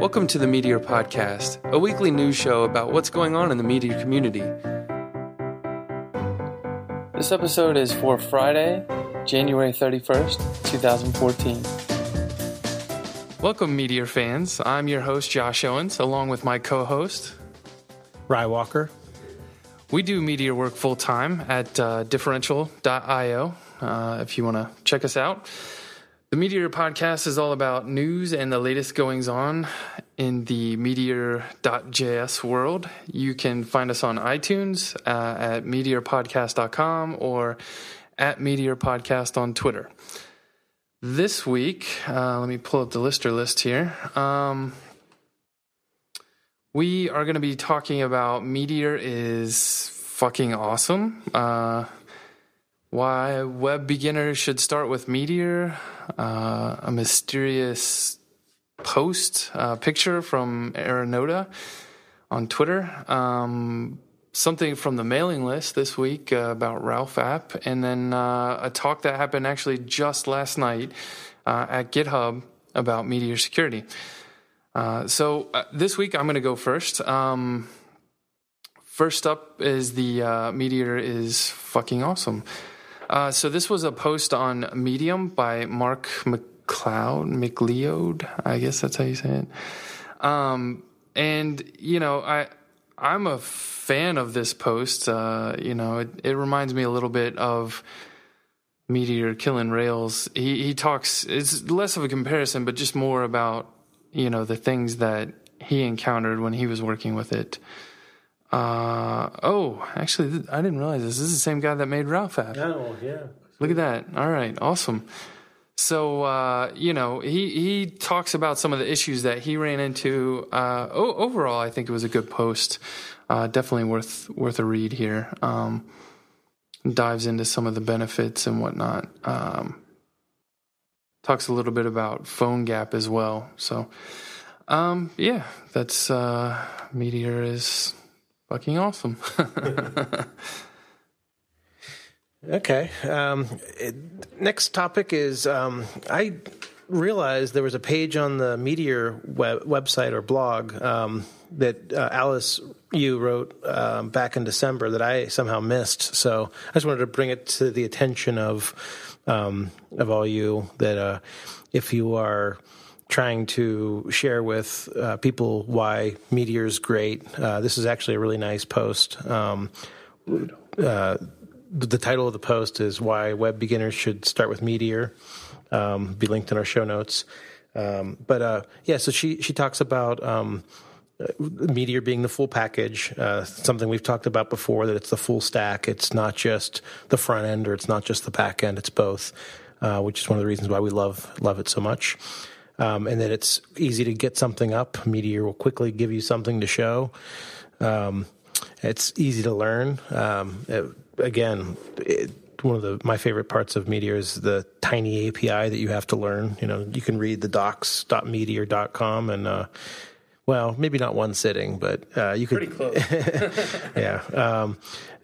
Welcome to the Meteor Podcast, a weekly news show about what's going on in the meteor community. This episode is for Friday, January 31st, 2014. Welcome, Meteor fans. I'm your host, Josh Owens, along with my co host, Ry Walker. We do meteor work full time at uh, differential.io uh, if you want to check us out. The Meteor podcast is all about news and the latest goings on in the meteor.js world. You can find us on iTunes uh, at meteorpodcast.com or at Meteor Podcast on Twitter. This week, uh, let me pull up the lister list here. Um, we are going to be talking about Meteor is fucking awesome. Uh, why web beginners should start with Meteor, uh, a mysterious post uh, picture from Arunoda on Twitter, um, something from the mailing list this week uh, about Ralph app, and then uh, a talk that happened actually just last night uh, at GitHub about Meteor security. Uh, so this week I'm going to go first. Um, first up is the Meteor is fucking awesome. Uh, so this was a post on Medium by Mark McLeod, McLeod, I guess that's how you say it. Um, and you know, I I'm a fan of this post. Uh, you know, it, it reminds me a little bit of Meteor killing Rails. He he talks. It's less of a comparison, but just more about you know the things that he encountered when he was working with it. Uh, oh, actually, I didn't realize this. This is the same guy that made Ralph app. Oh, yeah. Look at that. All right, awesome. So uh, you know, he he talks about some of the issues that he ran into. Uh, overall, I think it was a good post. Uh, definitely worth worth a read here. Um, dives into some of the benefits and whatnot. Um, talks a little bit about PhoneGap as well. So, um, yeah, that's uh, Meteor is fucking awesome. okay. Um, it, next topic is um, I realized there was a page on the Meteor web, website or blog um, that uh, Alice you wrote um, back in December that I somehow missed. So I just wanted to bring it to the attention of um, of all you that uh, if you are trying to share with uh, people why Meteor is great. Uh, this is actually a really nice post. Um, uh, the title of the post is "Why Web Beginners Should Start with Meteor." Um, be linked in our show notes. Um, but uh, yeah, so she she talks about. Um, Meteor being the full package, uh, something we've talked about before, that it's the full stack. It's not just the front end or it's not just the back end, it's both, uh, which is one of the reasons why we love love it so much um, and that it's easy to get something up. Meteor will quickly give you something to show. Um, it's easy to learn. Um, it, again, it, one of the my favorite parts of Meteor is the tiny API that you have to learn. You know, you can read the docs.meteor.com and uh, well, maybe not one sitting, but uh, you could. Pretty close. yeah. Um,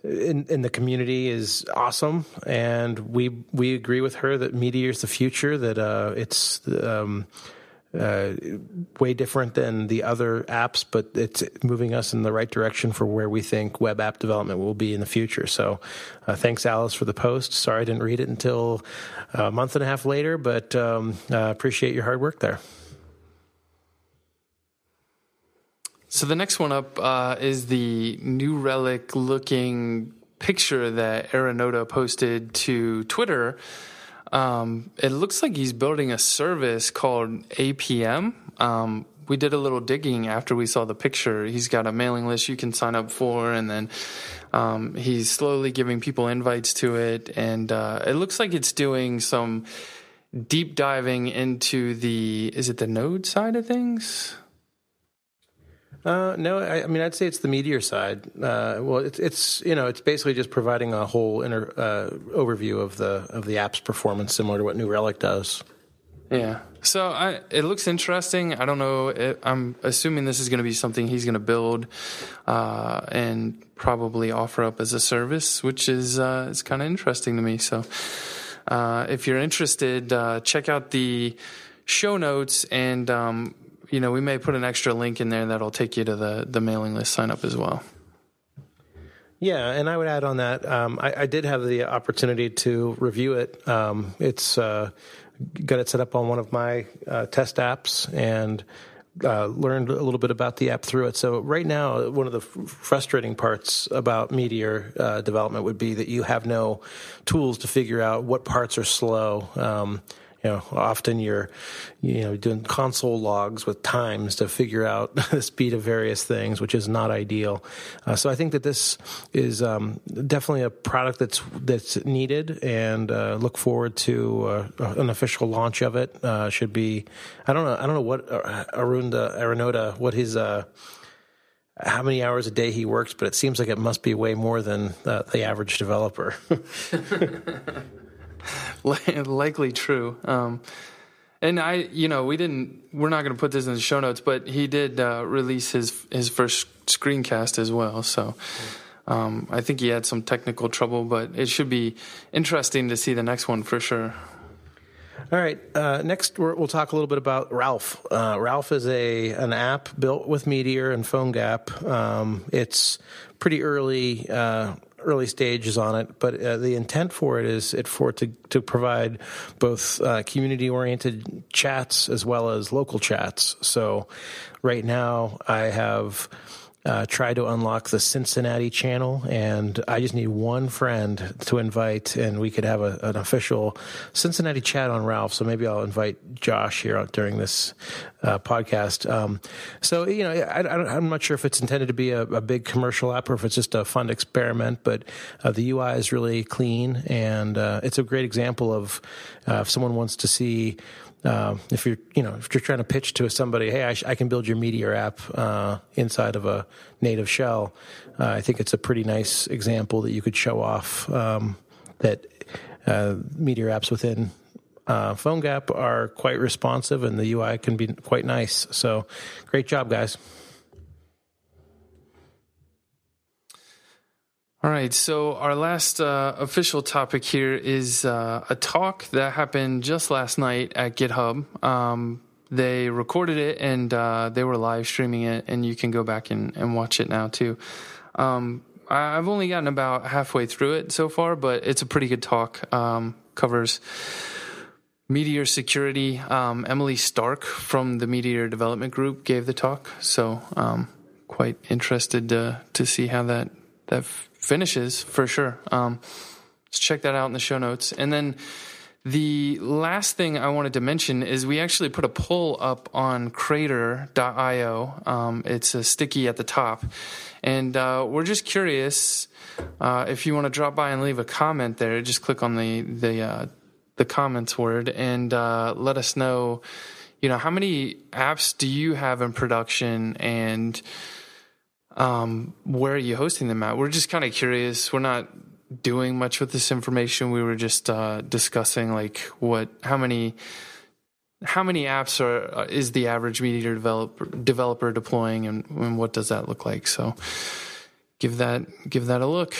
in, in, the community is awesome, and we we agree with her that Meteor is the future. That uh, it's um, uh, way different than the other apps, but it's moving us in the right direction for where we think web app development will be in the future. So, uh, thanks, Alice, for the post. Sorry I didn't read it until a month and a half later, but um, uh, appreciate your hard work there. So the next one up uh, is the New Relic looking picture that Arunoda posted to Twitter. Um, it looks like he's building a service called APM. Um, we did a little digging after we saw the picture. He's got a mailing list you can sign up for, and then um, he's slowly giving people invites to it. And uh, it looks like it's doing some deep diving into the is it the node side of things? Uh, no, I, I, mean I'd say it's the Meteor side. Uh, well, it's it's you know it's basically just providing a whole inter, uh, overview of the of the app's performance, similar to what New Relic does. Yeah. So I, it looks interesting. I don't know. It, I'm assuming this is going to be something he's going to build uh, and probably offer up as a service, which is uh, is kind of interesting to me. So uh, if you're interested, check out the show notes and. Um, you know, we may put an extra link in there that'll take you to the the mailing list sign up as well. Yeah, and I would add on that. Um, I, I, did have the opportunity to review it. Um, it's uh, got it set up on one of my uh, test apps and uh, learned a little bit about the app through it. So right now, one of the f- frustrating parts about Meteor uh, development would be that you have no tools to figure out what parts are slow. Um, you know, often you're, you know, doing console logs with times to figure out the speed of various things, which is not ideal. Uh, so I think that this is um, definitely a product that's that's needed, and uh, look forward to uh, an official launch of it. Uh, should be, I don't know, I don't know what uh, Arunda Arunoda, what his uh, how many hours a day he works, but it seems like it must be way more than uh, the average developer. likely true. Um, and I, you know, we didn't. We're not going to put this in the show notes, but he did uh, release his his first screencast as well. So um, I think he had some technical trouble, but it should be interesting to see the next one for sure. All right. Uh, next, we will talk a little bit about Ralph. Uh, Ralph is a an app built with Meteor and PhoneGap. Um, it's pretty early uh, early stages on it, but uh, the intent for it is it for it to to provide both uh, community oriented chats as well as local chats. So right now I have uh, try to unlock the Cincinnati channel, and I just need one friend to invite, and we could have a, an official Cincinnati chat on Ralph. So maybe I'll invite Josh here during this uh, podcast. Um, so you know, I, am not sure if it's intended to be a, a, big commercial app or if it's just a fun experiment, but uh, the UI is really clean, and uh, it's a great example of uh, if someone wants to see uh, if you're you know if you're trying to pitch to somebody, hey, I, sh- I can build your Meteor app uh, inside of a native shell. Uh, I think it's a pretty nice example that you could show off um, that uh, Meteor apps within uh, PhoneGap are quite responsive and the UI can be quite nice. So, great job, guys. All right, so our last uh, official topic here is uh, a talk that happened just last night at GitHub. Um, they recorded it and uh, they were live streaming it, and you can go back and, and watch it now too. Um, I've only gotten about halfway through it so far, but it's a pretty good talk. Um, covers Meteor security. Um, Emily Stark from the Meteor Development Group gave the talk, so um, quite interested to to see how that that finishes for sure. Um, let's check that out in the show notes. And then the last thing I wanted to mention is we actually put a poll up on crater.io. Um, it's a sticky at the top. And uh, we're just curious uh, if you want to drop by and leave a comment there, just click on the, the, uh, the comments word and uh, let us know, you know, how many apps do you have in production and um, where are you hosting them at? We're just kind of curious. We're not doing much with this information. We were just uh, discussing like what, how many, how many apps are uh, is the average Meteor developer developer deploying, and, and what does that look like? So, give that give that a look.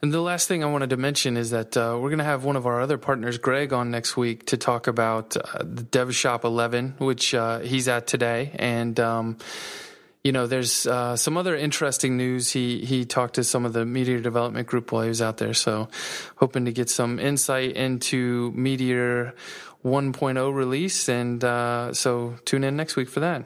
And the last thing I wanted to mention is that uh, we're going to have one of our other partners, Greg, on next week to talk about uh, the DevShop 11, which uh, he's at today, and. Um, you know, there's uh, some other interesting news. He he talked to some of the Meteor development group while he was out there, so hoping to get some insight into Meteor 1.0 release, and uh, so tune in next week for that.